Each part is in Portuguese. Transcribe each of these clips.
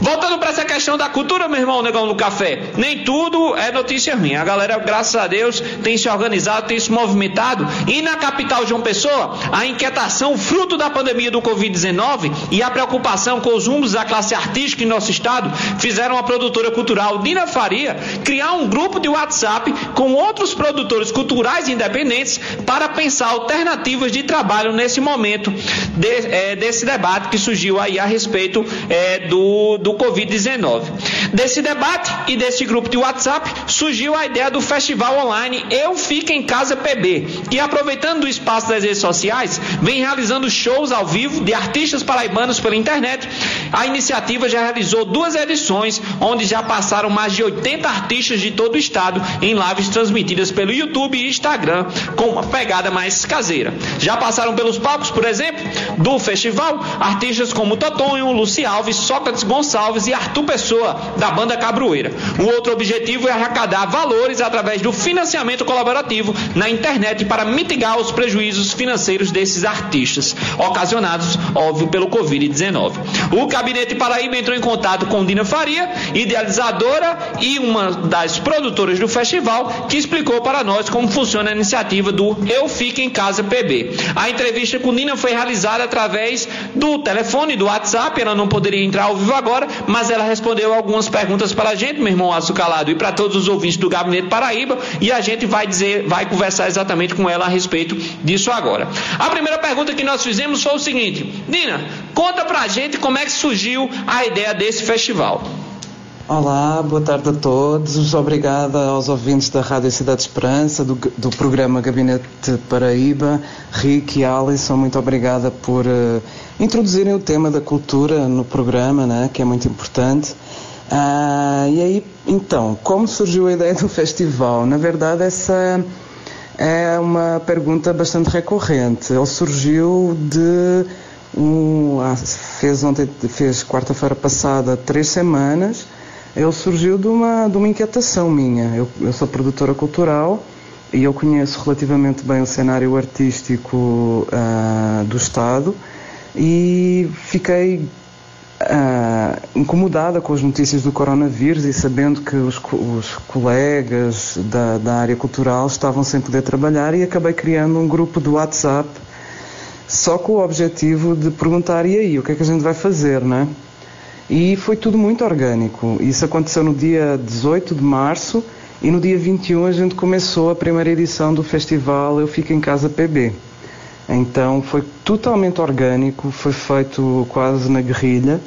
Voltando para essa questão da cultura, meu irmão, negão do café, nem tudo é notícia ruim. A galera, graças a Deus, tem se organizado, tem se movimentado. E na capital João Pessoa, a inquietação fruto da pandemia do Covid-19 e a preocupação com os rumos da classe artística em nosso estado fizeram a produtora cultural Dina Faria criar um grupo de WhatsApp com outros produtores culturais independentes para pensar alternativas de trabalho nesse momento de, é, desse debate que surgiu aí a respeito é, do, do Covid-19. Desse debate e desse grupo de WhatsApp surgiu a ideia do festival online Eu Fico em Casa PB, que aproveitando o espaço das redes sociais, vem realizando shows ao vivo de artistas paraibanos pela internet. A iniciativa já realizou duas edições, onde já passaram mais de 80 artistas de todo o estado em lives transmitidas pelo YouTube e Instagram, com uma pegada mais caseira. Já passaram pelos palcos, por exemplo, do festival, artistas como Totonho, Luci Alves, Sócrates Gonçalves e Arthur Pessoa, da banda Cabroeira. O outro objetivo é arrecadar valores através do financiamento colaborativo na internet para mitigar os prejuízos financeiros desses artistas, ocasionados, óbvio, pelo Covid-19. O Gabinete Paraíba entrou em contato com Dina Faria, idealizadora e uma das produtoras do festival, que explicou para nós como funciona a iniciativa do Eu Fico em Casa PB. A entrevista com Dina foi realizada através do telefone, do WhatsApp, ela não poderia entrar ao vivo agora, mas ela respondeu algumas perguntas para a gente, meu irmão Açucalado, e para todos os ouvintes do Gabinete Paraíba, e a gente vai dizer, vai conversar exatamente com ela a respeito disso agora. A primeira pergunta que nós fizemos foi o seguinte: Dina, conta pra gente como é que surgiu a ideia desse festival. Olá, boa tarde a todos. Obrigada aos ouvintes da Rádio Cidade Esperança, do, do programa Gabinete Paraíba, Rick e Alisson, muito obrigada por uh, introduzirem o tema da cultura no programa, né, que é muito importante. Uh, e aí, então, como surgiu a ideia do festival? Na verdade, essa é uma pergunta bastante recorrente. Ele surgiu de um, ah, fez ontem, fez quarta-feira passada três semanas ele surgiu de uma, de uma inquietação minha. Eu, eu sou produtora cultural e eu conheço relativamente bem o cenário artístico uh, do Estado e fiquei uh, incomodada com as notícias do coronavírus e sabendo que os, os colegas da, da, área cultural estavam sem poder trabalhar e acabei criando um grupo do WhatsApp só com o objetivo de perguntar e aí, o que é que a gente vai fazer, não é? E foi tudo muito orgânico. Isso aconteceu no dia 18 de março e no dia 21 a gente começou a primeira edição do festival Eu Fico em Casa PB. Então foi totalmente orgânico, foi feito quase na guerrilha.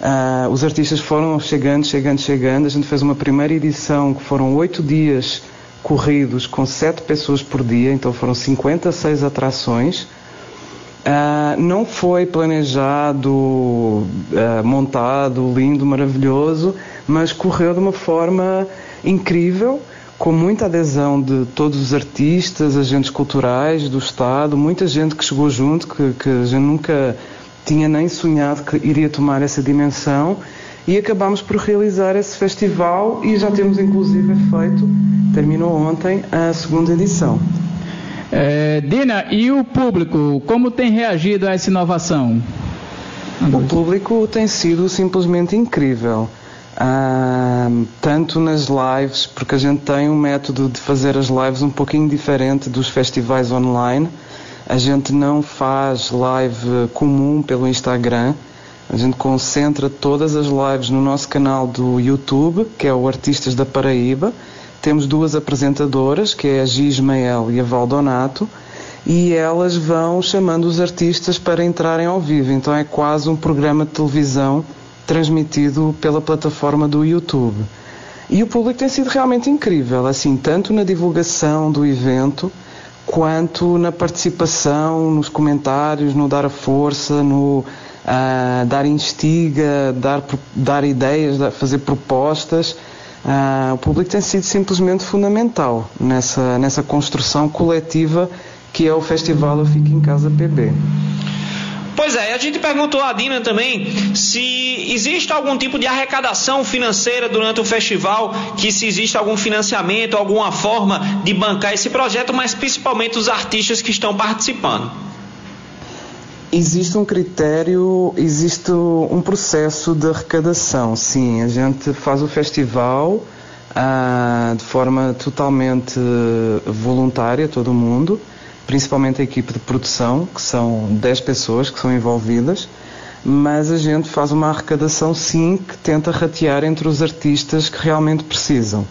Uh, os artistas foram chegando, chegando, chegando. A gente fez uma primeira edição que foram oito dias corridos com sete pessoas por dia, então foram 56 atrações. Uh, não foi planejado, uh, montado, lindo, maravilhoso, mas correu de uma forma incrível, com muita adesão de todos os artistas, agentes culturais do Estado, muita gente que chegou junto, que, que a gente nunca tinha nem sonhado que iria tomar essa dimensão e acabámos por realizar esse festival e já temos inclusive feito, terminou ontem, a segunda edição. É, Dina, e o público, como tem reagido a essa inovação? O público tem sido simplesmente incrível. Ah, tanto nas lives, porque a gente tem um método de fazer as lives um pouquinho diferente dos festivais online. A gente não faz live comum pelo Instagram. A gente concentra todas as lives no nosso canal do YouTube, que é o Artistas da Paraíba temos duas apresentadoras, que é a Gismael e a Valdonato, e elas vão chamando os artistas para entrarem ao vivo. Então é quase um programa de televisão transmitido pela plataforma do YouTube. E o público tem sido realmente incrível, assim, tanto na divulgação do evento, quanto na participação, nos comentários, no dar a força, no uh, dar instiga, dar, dar ideias, fazer propostas. Ah, o público tem sido simplesmente fundamental nessa, nessa construção coletiva que é o Festival Eu Fico em Casa PB. Pois é, a gente perguntou a Dina também se existe algum tipo de arrecadação financeira durante o festival, que se existe algum financiamento, alguma forma de bancar esse projeto, mas principalmente os artistas que estão participando. Existe um critério, existe um processo de arrecadação, sim. A gente faz o festival ah, de forma totalmente voluntária, todo mundo, principalmente a equipe de produção, que são 10 pessoas que são envolvidas, mas a gente faz uma arrecadação, sim, que tenta ratear entre os artistas que realmente precisam.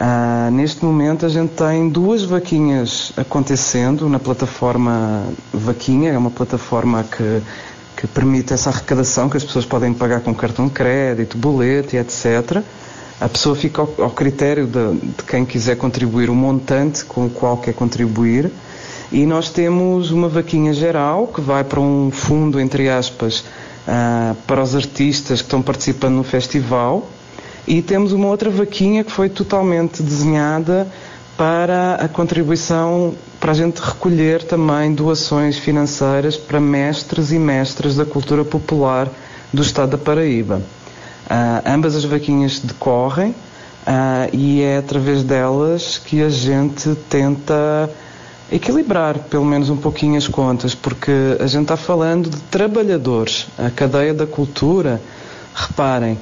Uh, neste momento a gente tem duas vaquinhas acontecendo na plataforma Vaquinha, é uma plataforma que, que permite essa arrecadação, que as pessoas podem pagar com cartão de crédito, boleto e etc. A pessoa fica ao, ao critério de, de, quem quiser contribuir o montante com o qual quer contribuir. E nós temos uma vaquinha geral que vai para um fundo, entre aspas, uh, para os artistas que estão participando no festival e temos uma outra vaquinha que foi totalmente desenhada para a contribuição, para a gente recolher também doações financeiras para mestres e mestras da cultura popular do Estado da Paraíba. Uh, ambas as vaquinhas decorrem uh, e é através delas que a gente tenta equilibrar pelo menos um pouquinho as contas, porque a gente está falando de trabalhadores, a cadeia da cultura. Reparem,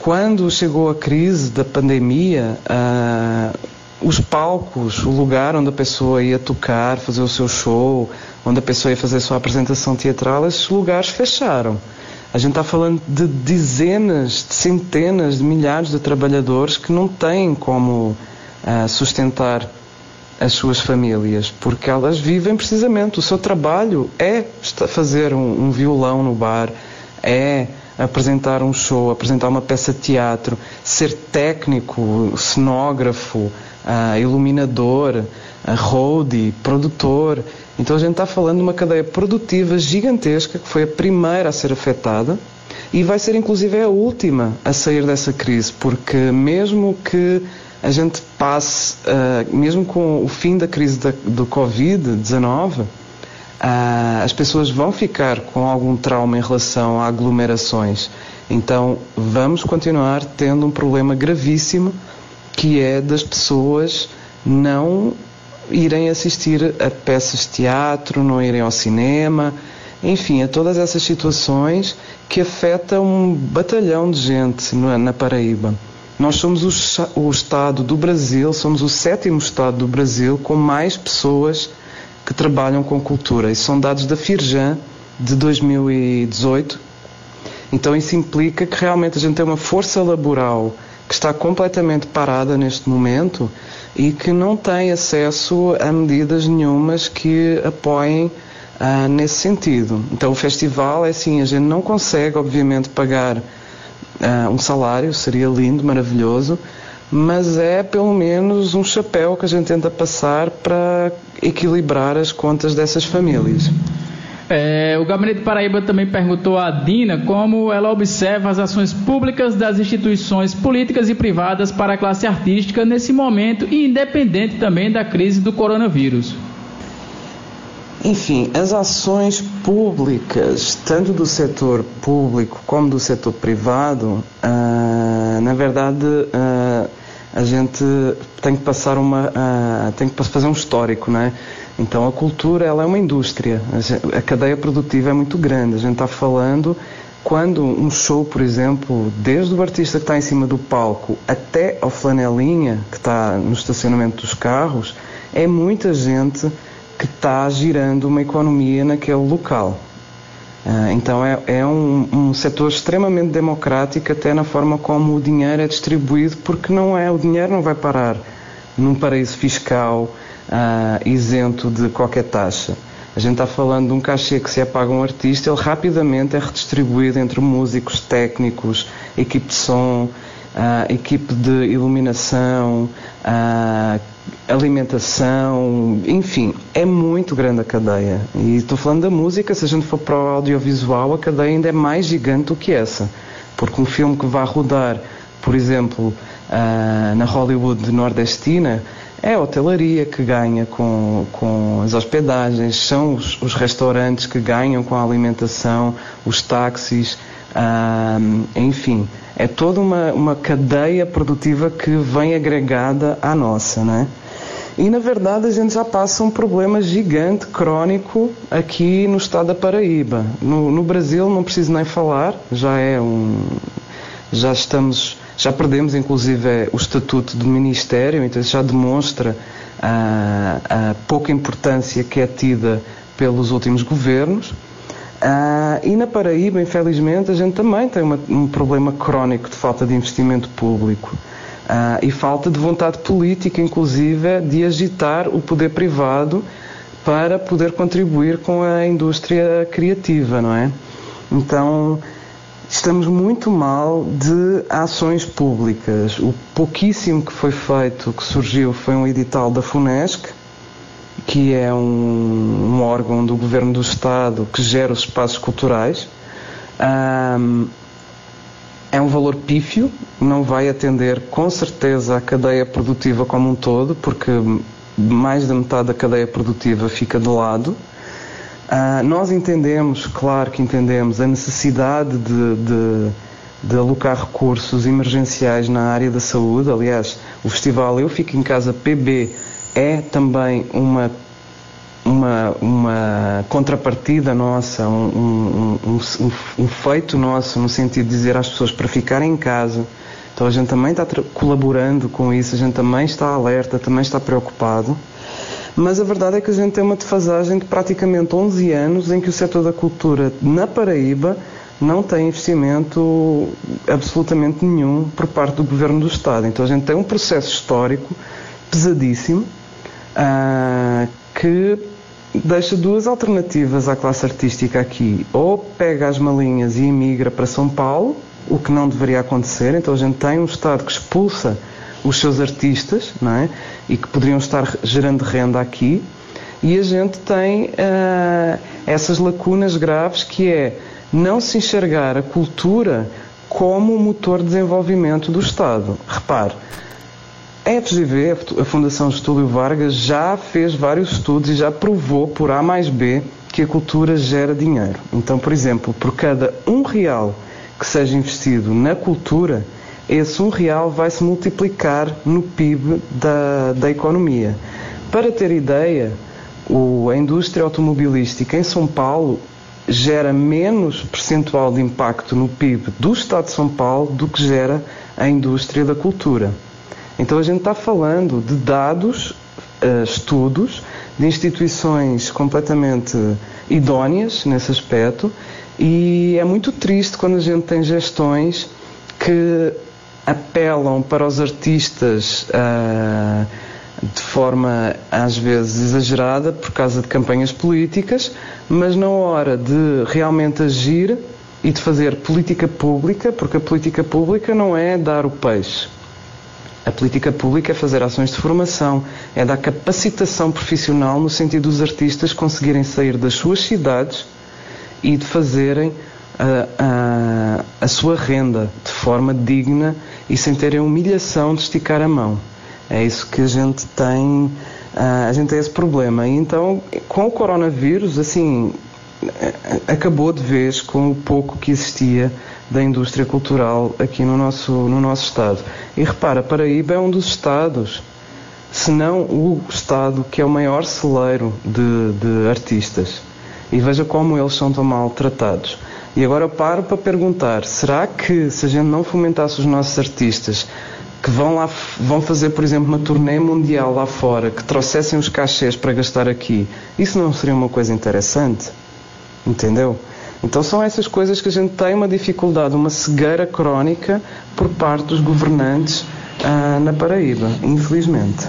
quando chegou a crise da pandemia, uh, os palcos, o lugar onde a pessoa ia tocar, fazer o seu show, onde a pessoa ia fazer a sua apresentação teatral, esses lugares fecharam. A gente está falando de dezenas, de centenas de milhares de trabalhadores que não têm como uh, sustentar as suas famílias, porque elas vivem precisamente. O seu trabalho é fazer um, um violão no bar, é apresentar um show, apresentar uma peça de teatro, ser técnico, cenógrafo, uh, iluminador, uh, roadie, produtor. Então a gente está falando de uma cadeia produtiva gigantesca que foi a primeira a ser afetada e vai ser inclusive a última a sair dessa crise, porque mesmo que a gente passe, uh, mesmo com o fim da crise do Covid-19, ah, as pessoas vão ficar com algum trauma em relação a aglomerações. Então, vamos continuar tendo um problema gravíssimo que é das pessoas não irem assistir a peças de teatro, não irem ao cinema, enfim, a todas essas situações que afetam um batalhão de gente na Paraíba. Nós somos o, o Estado do Brasil, somos o sétimo Estado do Brasil com mais pessoas que trabalham com cultura. E são dados da Firjan de 2018. Então isso implica que realmente a gente tem uma força laboral que está completamente parada neste momento e que não tem acesso a medidas nenhumas que apoiem ah, nesse sentido. Então o festival é assim, a gente não consegue obviamente pagar ah, um salário, seria lindo, maravilhoso, mas é pelo menos um chapéu que a gente tenta passar para equilibrar as contas dessas famílias. É, o Gabinete Paraíba também perguntou a Dina como ela observa as ações públicas das instituições políticas e privadas para a classe artística nesse momento e independente também da crise do coronavírus. Enfim, as ações públicas, tanto do setor público como do setor privado, uh, na verdade, uh, a gente tem que passar uma, uh, tem que fazer um histórico, não é? Então a cultura ela é uma indústria, a cadeia produtiva é muito grande. A gente está falando quando um show, por exemplo, desde o artista que está em cima do palco até ao flanelinha que está no estacionamento dos carros, é muita gente que está girando uma economia naquele local. Uh, então é, é um, um, setor extremamente democrático até na forma como o dinheiro é distribuído, porque não é o dinheiro não vai parar num paraíso fiscal uh, isento de qualquer taxa. A gente está falando de um cachê que se é pago a um artista, ele rapidamente é redistribuído entre músicos, técnicos, equipe de som, uh, equipe de iluminação, alimentação, enfim, é muito grande a cadeia. E estou falando da música, se a gente for para o audiovisual, a cadeia ainda é mais gigante do que essa. Porque um filme que vai rodar, por exemplo, uh, na Hollywood nordestina, é a hotelaria que ganha com, com as hospedagens, são os, os restaurantes que ganham com a alimentação, os táxis, uh, enfim, é toda uma, uma cadeia produtiva que vem agregada à nossa, não é? E na verdade a gente já passa um problema gigante, crónico, aqui no estado da Paraíba. No, no Brasil não preciso nem falar, já é um. Já estamos. Já perdemos inclusive o estatuto do Ministério, então isso já demonstra a, a pouca importância que é tida pelos últimos governos. Uh, e na Paraíba, infelizmente, a gente também tem uma, um problema crónico de falta de investimento público uh, e falta de vontade política, inclusive, de agitar o poder privado para poder contribuir com a indústria criativa, não é? Então, estamos muito mal de ações públicas. O pouquíssimo que foi feito, que surgiu, foi um edital da FUNESC, que é um, um órgão do governo do Estado que gera os espaços culturais. Um, é um valor pífio, não vai atender com certeza a cadeia produtiva como um todo, porque mais da metade da cadeia produtiva fica de lado. Uh, nós entendemos, claro que entendemos, a necessidade de, de, de, alocar recursos emergenciais na área da saúde. Aliás, o festival Eu Fico em Casa PB é também uma, uma, uma contrapartida nossa, um, um, um, um, feito nosso, no sentido de dizer às pessoas para ficarem em casa. Então a gente também está colaborando com isso, a gente também está alerta, também está preocupado. Mas a verdade é que a gente tem uma defasagem de praticamente 11 anos em que o setor da cultura na Paraíba não tem investimento absolutamente nenhum por parte do Governo do Estado. Então a gente tem um processo histórico pesadíssimo uh, que deixa duas alternativas à classe artística aqui. Ou pega as malinhas e emigra para São Paulo, o que não deveria acontecer. Então a gente tem um Estado que expulsa os seus artistas, não é? E que poderiam estar gerando renda aqui. E a gente tem uh, essas lacunas graves que é não se enxergar a cultura como motor de desenvolvimento do Estado. Repare, a FGV, a Fundação Getúlio Vargas, já fez vários estudos e já provou por A mais B que a cultura gera dinheiro. Então, por exemplo, por cada um real que seja investido na cultura, esse um real vai se multiplicar no PIB da, da economia. Para ter ideia, o, a indústria automobilística em São Paulo gera menos percentual de impacto no PIB do Estado de São Paulo do que gera a indústria da cultura. Então a gente está falando de dados, uh, estudos, de instituições completamente idóneas nesse aspecto e é muito triste quando a gente tem gestões que apelam para os artistas uh, de forma às vezes exagerada por causa de campanhas políticas, mas na hora de realmente agir e de fazer política pública, porque a política pública não é dar o peixe, a política pública é fazer ações de formação, é dar capacitação profissional no sentido dos artistas conseguirem sair das suas cidades e de fazerem a, a, a sua renda de forma digna e sem terem humilhação de esticar a mão. É isso que a gente tem, a gente tem esse problema. E então, com o coronavírus, assim, acabou de vez com o pouco que existia da indústria cultural aqui no nosso, no nosso Estado. E repara, Paraíba é um dos Estados, se não o Estado que é o maior celeiro de, de artistas. E veja como eles são tão maltratados. E agora eu paro para perguntar: será que se a gente não fomentasse os nossos artistas que vão lá vão fazer, por exemplo, uma turnê mundial lá fora, que trouxessem os cachês para gastar aqui, isso não seria uma coisa interessante? Entendeu? Então são essas coisas que a gente tem uma dificuldade, uma cegueira crónica por parte dos governantes ah, na Paraíba, infelizmente.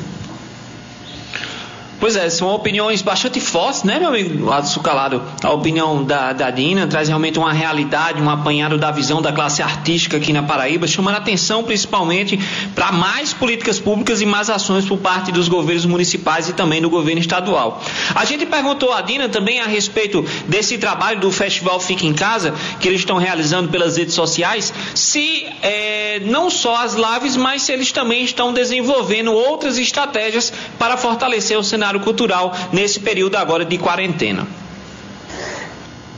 Pois é, são opiniões bastante fortes, né, meu amigo Sucalado? A opinião da, da Dina traz realmente uma realidade, um apanhado da visão da classe artística aqui na Paraíba, chamando atenção principalmente para mais políticas públicas e mais ações por parte dos governos municipais e também do governo estadual. A gente perguntou a Dina também a respeito desse trabalho do Festival Fica em Casa, que eles estão realizando pelas redes sociais, se é, não só as lives, mas se eles também estão desenvolvendo outras estratégias para fortalecer o cenário cenário cultural nesse período agora de quarentena?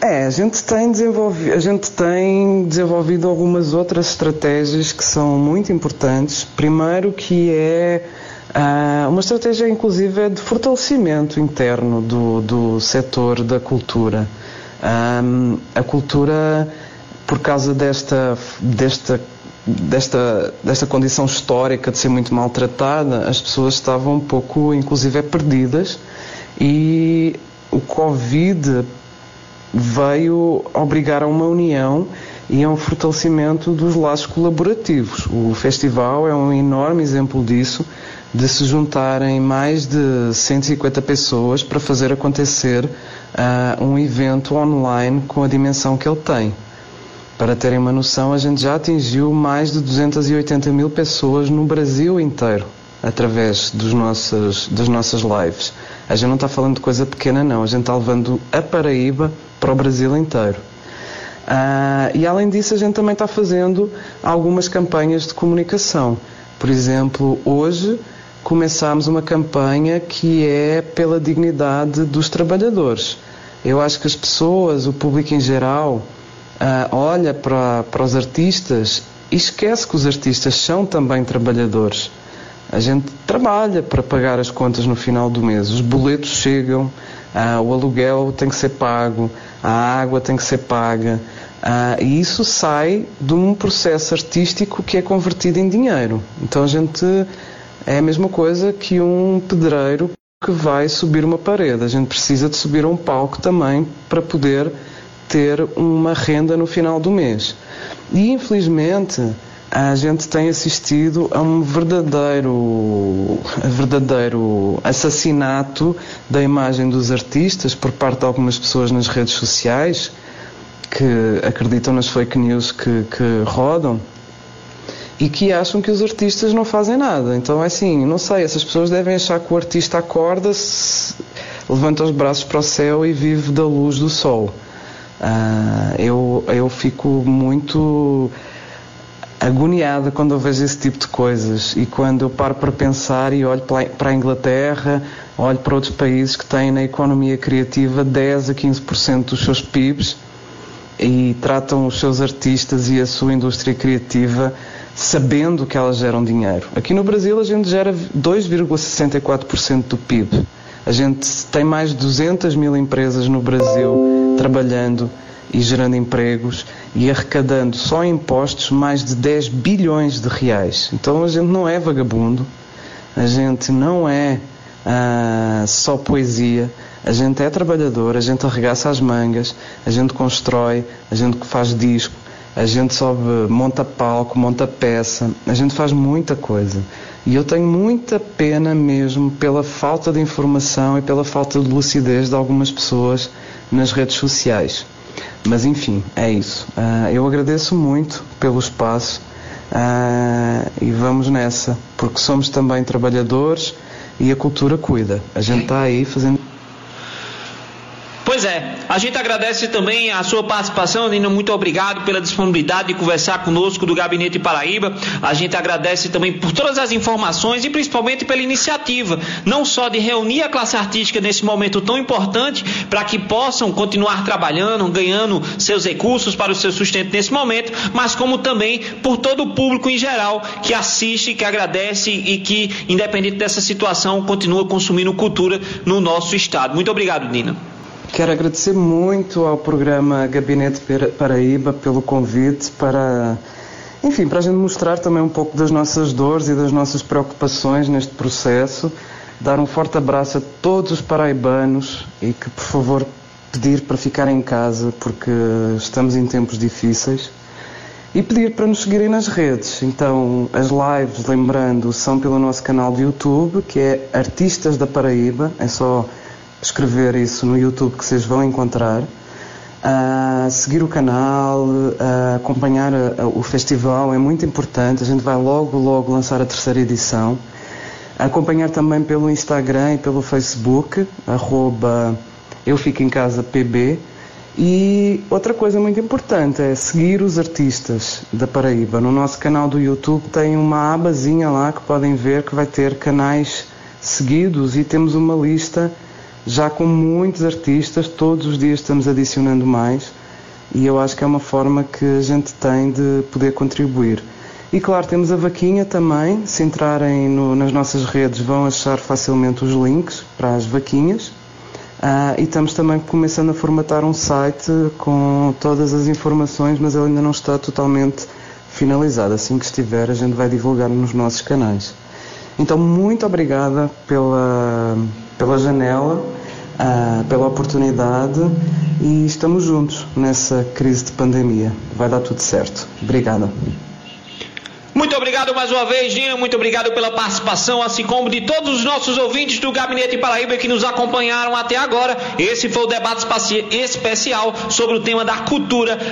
É, a gente tem desenvolvido, a gente tem desenvolvido algumas outras estratégias que são muito importantes. Primeiro que é Uh, uma estratégia, inclusive, é de fortalecimento interno do, do setor da cultura. Um, a cultura, por causa desta, desta, desta, desta condição histórica de ser muito maltratada, as pessoas estavam um pouco, inclusive, perdidas e o Covid veio obrigar a uma união e a um fortalecimento dos laços colaborativos. O festival é um enorme exemplo disso, de se juntarem mais de 150 pessoas para fazer acontecer uh, um evento online com a dimensão que ele tem. Para terem uma noção, a gente já atingiu mais de 280 mil pessoas no Brasil inteiro através dos nossos, das nossas lives. A gente não está falando de coisa pequena, não. A gente está levando a Paraíba para o Brasil inteiro. Uh, e além disso, a gente também está fazendo algumas campanhas de comunicação. Por exemplo, hoje começámos uma campanha que é pela dignidade dos trabalhadores. Eu acho que as pessoas, o público em geral, uh, olha para, para os artistas e esquece que os artistas são também trabalhadores. A gente trabalha para pagar as contas no final do mês, os boletos chegam, uh, o aluguel tem que ser pago, a água tem que ser paga. Uh, e isso sai de um processo artístico que é convertido em dinheiro. Então a gente é a mesma coisa que um pedreiro que vai subir uma parede. A gente precisa de subir um palco também para poder ter uma renda no final do mês. E infelizmente a gente tem assistido a um verdadeiro, verdadeiro assassinato da imagem dos artistas por parte de algumas pessoas nas redes sociais que acreditam nas fake news que, que rodam e que acham que os artistas não fazem nada. Então é assim, não sei, essas pessoas devem achar que o artista acorda-se, levanta os braços para o céu e vive da luz do sol. Uh, eu, eu fico muito agoniada quando eu vejo esse tipo de coisas e quando eu paro para pensar e olho para a Inglaterra, olho para outros países que têm na economia criativa 10 a 15% dos seus PIBs e tratam os seus artistas e a sua indústria criativa sabendo que elas geram dinheiro. Aqui no Brasil a gente gera 2,64% do PIB. A gente tem mais de 200 mil empresas no Brasil trabalhando e gerando empregos e arrecadando só impostos mais de 10 bilhões de reais. Então a gente não é vagabundo, a gente não é ah, só poesia, a gente é trabalhador, a gente arregaça as mangas, a gente constrói, a gente faz disco, a gente sobe, monta palco, monta peça, a gente faz muita coisa. E eu tenho muita pena mesmo pela falta de informação e pela falta de lucidez de algumas pessoas nas redes sociais. Mas enfim, é isso. Uh, eu agradeço muito pelo espaço uh, e vamos nessa, porque somos também trabalhadores e a cultura cuida. A gente está aí fazendo. A gente agradece também a sua participação, Nino. Muito obrigado pela disponibilidade de conversar conosco do Gabinete Paraíba. A gente agradece também por todas as informações e principalmente pela iniciativa, não só de reunir a classe artística nesse momento tão importante para que possam continuar trabalhando, ganhando seus recursos para o seu sustento nesse momento, mas como também por todo o público em geral que assiste, que agradece e que, independente dessa situação, continua consumindo cultura no nosso estado. Muito obrigado, Nina. Quero agradecer muito ao programa Gabinete Paraíba pelo convite para, enfim, para a gente mostrar também um pouco das nossas dores e das nossas preocupações neste processo. Dar um forte abraço a todos os paraibanos e que, por favor, pedir para ficarem em casa porque estamos em tempos difíceis. E pedir para nos seguirem nas redes. Então, as lives, lembrando, são pelo nosso canal de YouTube, que é Artistas da Paraíba. É só escrever isso no YouTube que vocês vão encontrar. Seguir o canal, acompanhar o festival é muito importante. A gente vai logo, logo lançar a terceira edição. Acompanhar também pelo Instagram e pelo Facebook, arroba Eu Fico em Casa PB. E outra coisa muito importante é seguir os artistas da Paraíba. No nosso canal do YouTube tem uma abazinha lá que podem ver que vai ter canais seguidos e temos uma lista já com muitos artistas, todos os dias estamos adicionando mais e eu acho que é uma forma que a gente tem de poder contribuir. E claro, temos a vaquinha também. Se entrarem no, nas nossas redes, vão achar facilmente os links para as vaquinhas. Uh, e estamos também começando a formatar um site com todas as informações, mas ele ainda não está totalmente finalizado. Assim que estiver, a gente vai divulgar nos nossos canais. Então, muito obrigada pela, pela janela, uh, pela oportunidade e estamos juntos nessa crise de pandemia. Vai dar tudo certo. Obrigada. Muito obrigado mais uma vez, Dino. Muito obrigado pela participação, assim como de todos os nossos ouvintes do Gabinete Paraíba que nos acompanharam até agora. Esse foi o debate especial sobre o tema da cultura